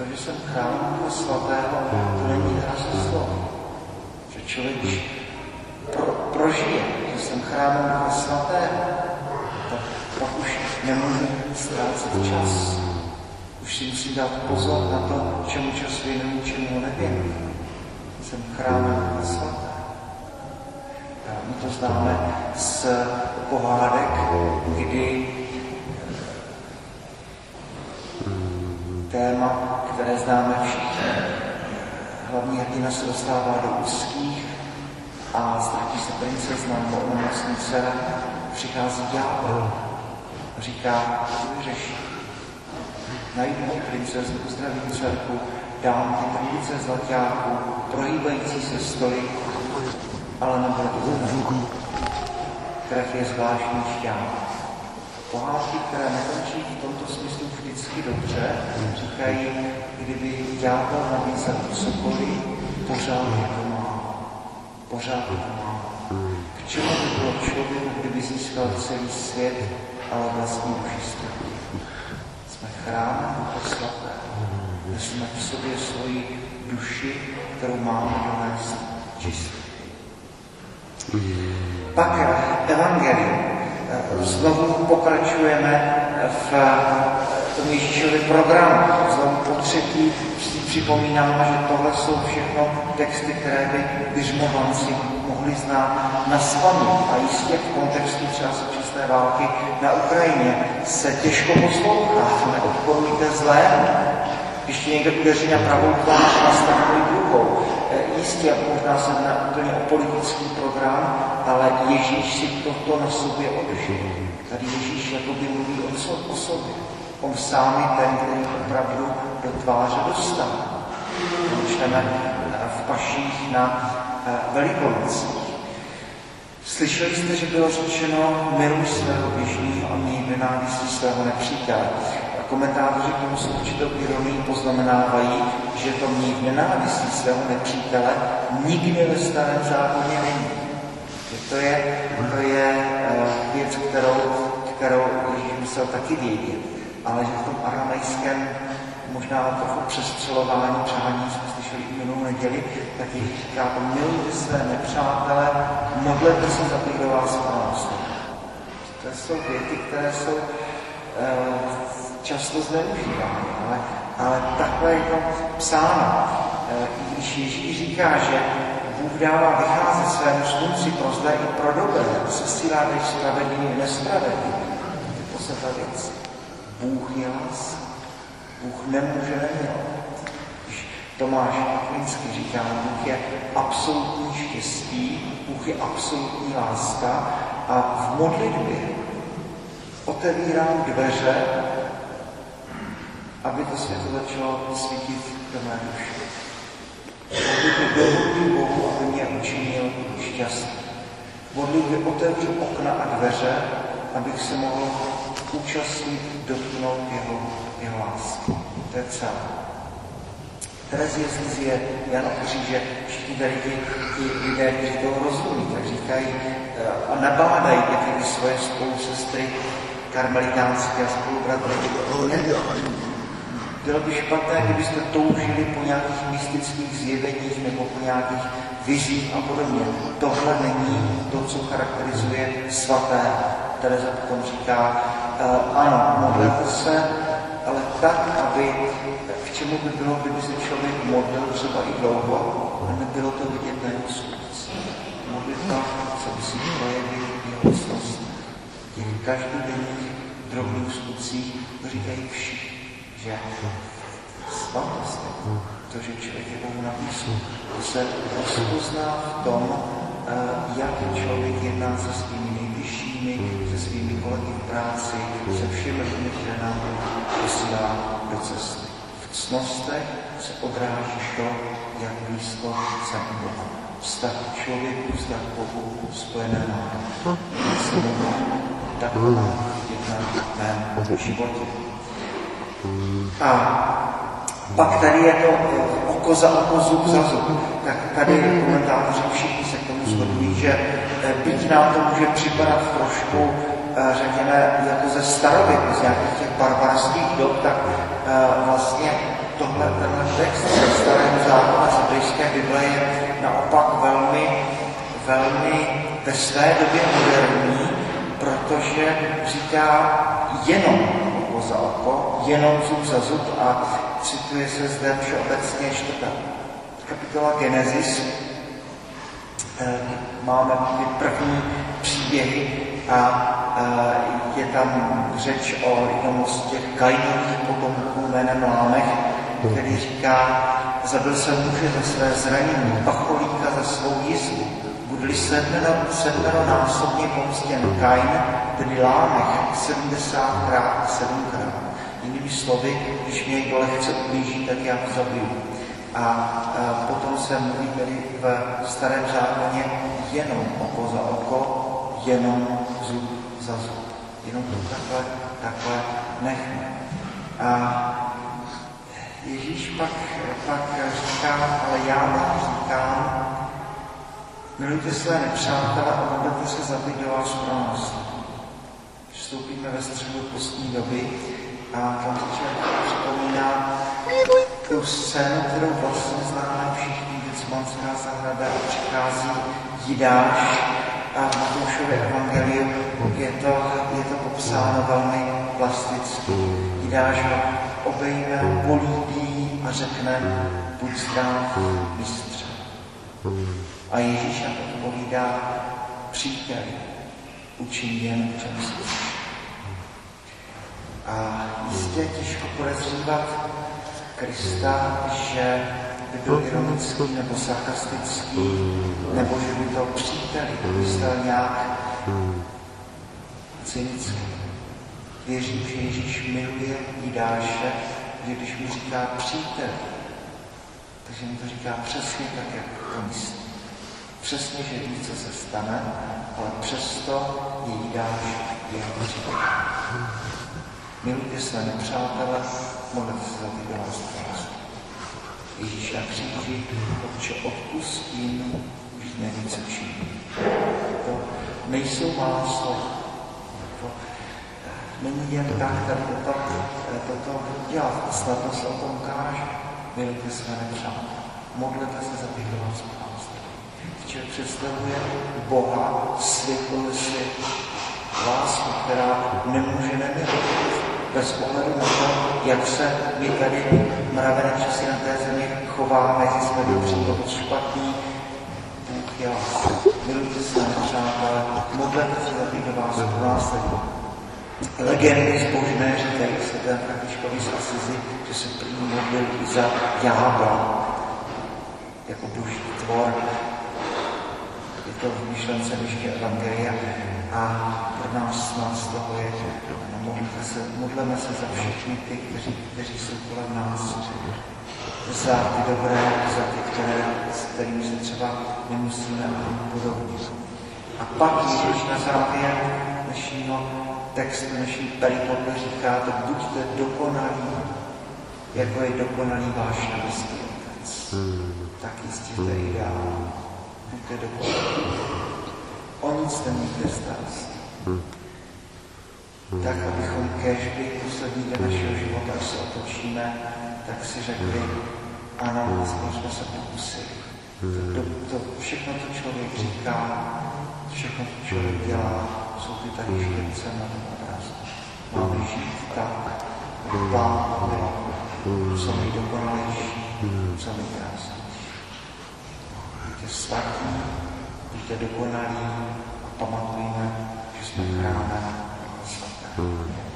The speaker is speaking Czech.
To, že jsem chrám Ducha Svatého, to není hra se slovo. Že člověk, pro, prožije, že jsem chrámem Ducha Svatého, tak pak už nemůžu ztrácet čas. Už si musím dát pozor na to, čemu čas věnuju, čemu nevěnuju. Jsem chrámem Ducha Svatého. My to známe z pohádek, kdy téma, které známe všichni. Hlavní hrdina se dostává do úzkých a ztratí se princezna nebo nemocní dcera. Přichází ďábel říká, co vyřeší. Najdu ti princeznu, uzdravím dcerku, dám ti trnice zlatáků, prohýbající se stoly, ale nebude to Krev je zvláštní šťáva. Pohádky, které nekončí v tomto smyslu vždycky dobře, říkají, kdyby ďábel nabízel cokoliv, pořád je to málo. Pořád je to málo. K čemu by bylo člověku, kdyby získal celý svět, ale vlastní duši Jsme chrámem Ducha Svatého. Jsme v sobě svoji duši, kterou máme donést čistou. Pak evangelium znovu pokračujeme v tom Ježíšově programu. Znovu po třetí si že tohle jsou všechno texty, které by vyřmovanci mohli znát na spaměť. A jistě v kontextu třeba současné války na Ukrajině se těžko poslouchá, neodporujte zlému. Když ti někdo udeří na pravou tvář, nastavují druhou. E, jistě, možná se na úplně politický program, ale Ježíš si toto na sobě odžil. Tady Ježíš jako by mluví o, o sobě. On sám je ten, který opravdu do tváře dostal. Čteme v paších na e, Velikonocích. Slyšeli jste, že bylo řečeno, miluj svého bližního a měj nenávistí svého nepřítele. Komentátoři k tomu s určitou ironií poznamenávají, že to mít nenávistí svého nepřítele nikdy ve starém zákoně není. Že to je, to je uh, věc, kterou, kterou Ježíš musel taky vědět. Ale že v tom aramejském možná trochu přestřelování, přání, jsme slyšeli i minulou neděli, tak Ježíš říká, milujte své nepřátele, modlete se za ty, kdo vás To jsou věty, které jsou uh, často zneužívány, ale, ale takhle je to psáno. E, I když Ježíš říká, že Bůh dává vycházet svému slunci pro zlé i pro dobré, se sesílá než spravedlivý i nespravedlivý. To se ta věc. Bůh je láska. Bůh nemůže nemilovat. Když Tomáš Akvinsky říká, Bůh je absolutní štěstí, Bůh je absolutní láska a v modlitbě otevírám dveře aby to světlo začalo svítit do mé duše. Modlitby dovolím Bohu, aby mě učinil šťastný. Modlitby otevřu okna a dveře, abych se mohl účastnit, dotknout jeho, jeho lásky. To je celé. Terezie z Lizie, Jan Kříže, všichni tady ty, ty lidé, kteří toho rozumí, tak říkají eh, a nabádají ty svoje spolusestry karmelitánské a spolubratry. Bylo by špatné, kdybyste toužili po nějakých mystických zjeveních nebo po nějakých vizích a podobně. Tohle není to, co charakterizuje svaté. Tereza potom říká, uh, ano, modlete se, ale tak, aby k čemu by bylo, kdyby se člověk modlil třeba i dlouho, a nebylo to vidět na jeho skutci. Modlitba se musí projevit jeho cnost. Těch každodenních drobných skutcích, říkají všichni že svatost, to, že člověk je Bohu na to se rozpozná v tom, eh, jak člověk jedná se svými nejbližšími, se svými kolegy v práci, se všemi lidmi, které nám posílá do cesty. V cnostech se odráží to, jak blízko jsem Boha. Vztah k člověku, vztah k Bohu, spojené námi. Tak jedná v mém životě. A pak tady je to oko za oko, zub za zub. Tak tady komentátoři všichni se k tomu shodují, že eh, byť nám to může připadat trošku, eh, řekněme, jako ze starověku, z nějakých těch barbarských dob, tak eh, vlastně tohle tenhle, tenhle text v starém zákona z hebrejské Bible je naopak velmi, velmi ve své době moderní, protože říká jenom za oko, jenom zub za zub a cituje se zde všeobecně čtvrtá kapitola Genesis. Eh, máme ty první příběhy a je tam řeč o jednom z těch kajnových potomků jménem Lámech, který říká, zabil jsem muže ze své zranění, pacholíka za svou jízdu, budli sedmero, sedmero násobně pomstěn Kain, tedy Lámech, 70krát, 7krát. Jinými slovy, když mě někdo lehce ublíží, tak já ho zabiju. A, a potom se mluví tedy v starém zákoně jenom oko za oko, jenom zub za zub. Jenom to takhle, takhle nechme. A Ježíš pak, pak říká, ale já vám říkám, milujte své nepřátele a modlete se za ty, kdo vás pronásí. Vstoupíme ve středu postní doby a člověk připomíná tu scénu, kterou vlastně známe všichni, Gecmanská zahrada přichází Jidáš a v Matoušově evangeliu je to, je to popsáno velmi plasticky. Jidáš ho obejme, políbí a řekne, buď zdrav, mistře. A Ježíš na to odpovídá, přítel, učím jen, čem A jistě těžko podezřívat Krista, že by byl ironický nebo sarkastický, nebo že by to přítel myslel nějak cynicky. Věřím, že Ježíš miluje Jidáše, že když mu říká přítel, takže mu to říká přesně tak, jak to myslí. Přesně, že ví, co se stane, ale přesto je Jidáš jeho přítel. Milujte své nepřátele, modlete se za ty, vás Ježíš na kříži, protože odpustím, už neví, co činí. To nejsou malá slova. To není jen tak tady toto, toto dělat. Snadno se o tom ukáže. Milujte své nepřátelé. Modlete se za ty, kdo Člověk představuje Boha, světlo svět, lásku, která nemůže nemilovat bez ohledu na to, jak se my tady mravené časy na té zemi chováme, jestli jsme dobří nebo špatní. Bůh je láska. Milujte se, přátelé, modlete se za ty, kdo vás pronásledují. Legendy zbožné říkají se ten Františkovi z Asizi, že se první modlil i za jábla, jako boží tvor. To v myšlence dnešní Evangelia a pro nás z toho je modlíme se, modleme se za všechny ty, kteří, kteří jsou kolem nás, za ty dobré, za ty, které, s kterými se třeba nemusíme podobnit. A pak Ježíš na závěr dnešního textu, dnešní peripodle říká, to buďte dokonalí, jako je dokonalý váš nebeský Otec. Tak jistě to je ideál. Buďte dokonalí. O nic nemějte starost tak abychom každý poslední den našeho života, až se otočíme, tak si řekli, ano, aspoň jsme se pokusili. To, to, to, všechno, co člověk říká, všechno, co člověk dělá, jsou ty tady štěpce na tom obrazu. Máme žít tak, jak Pán co nejdokonalejší, co nejkrásnější. Svatí, buďte dokonalí a pamatujme, že jsme chrámem 嗯，嗯。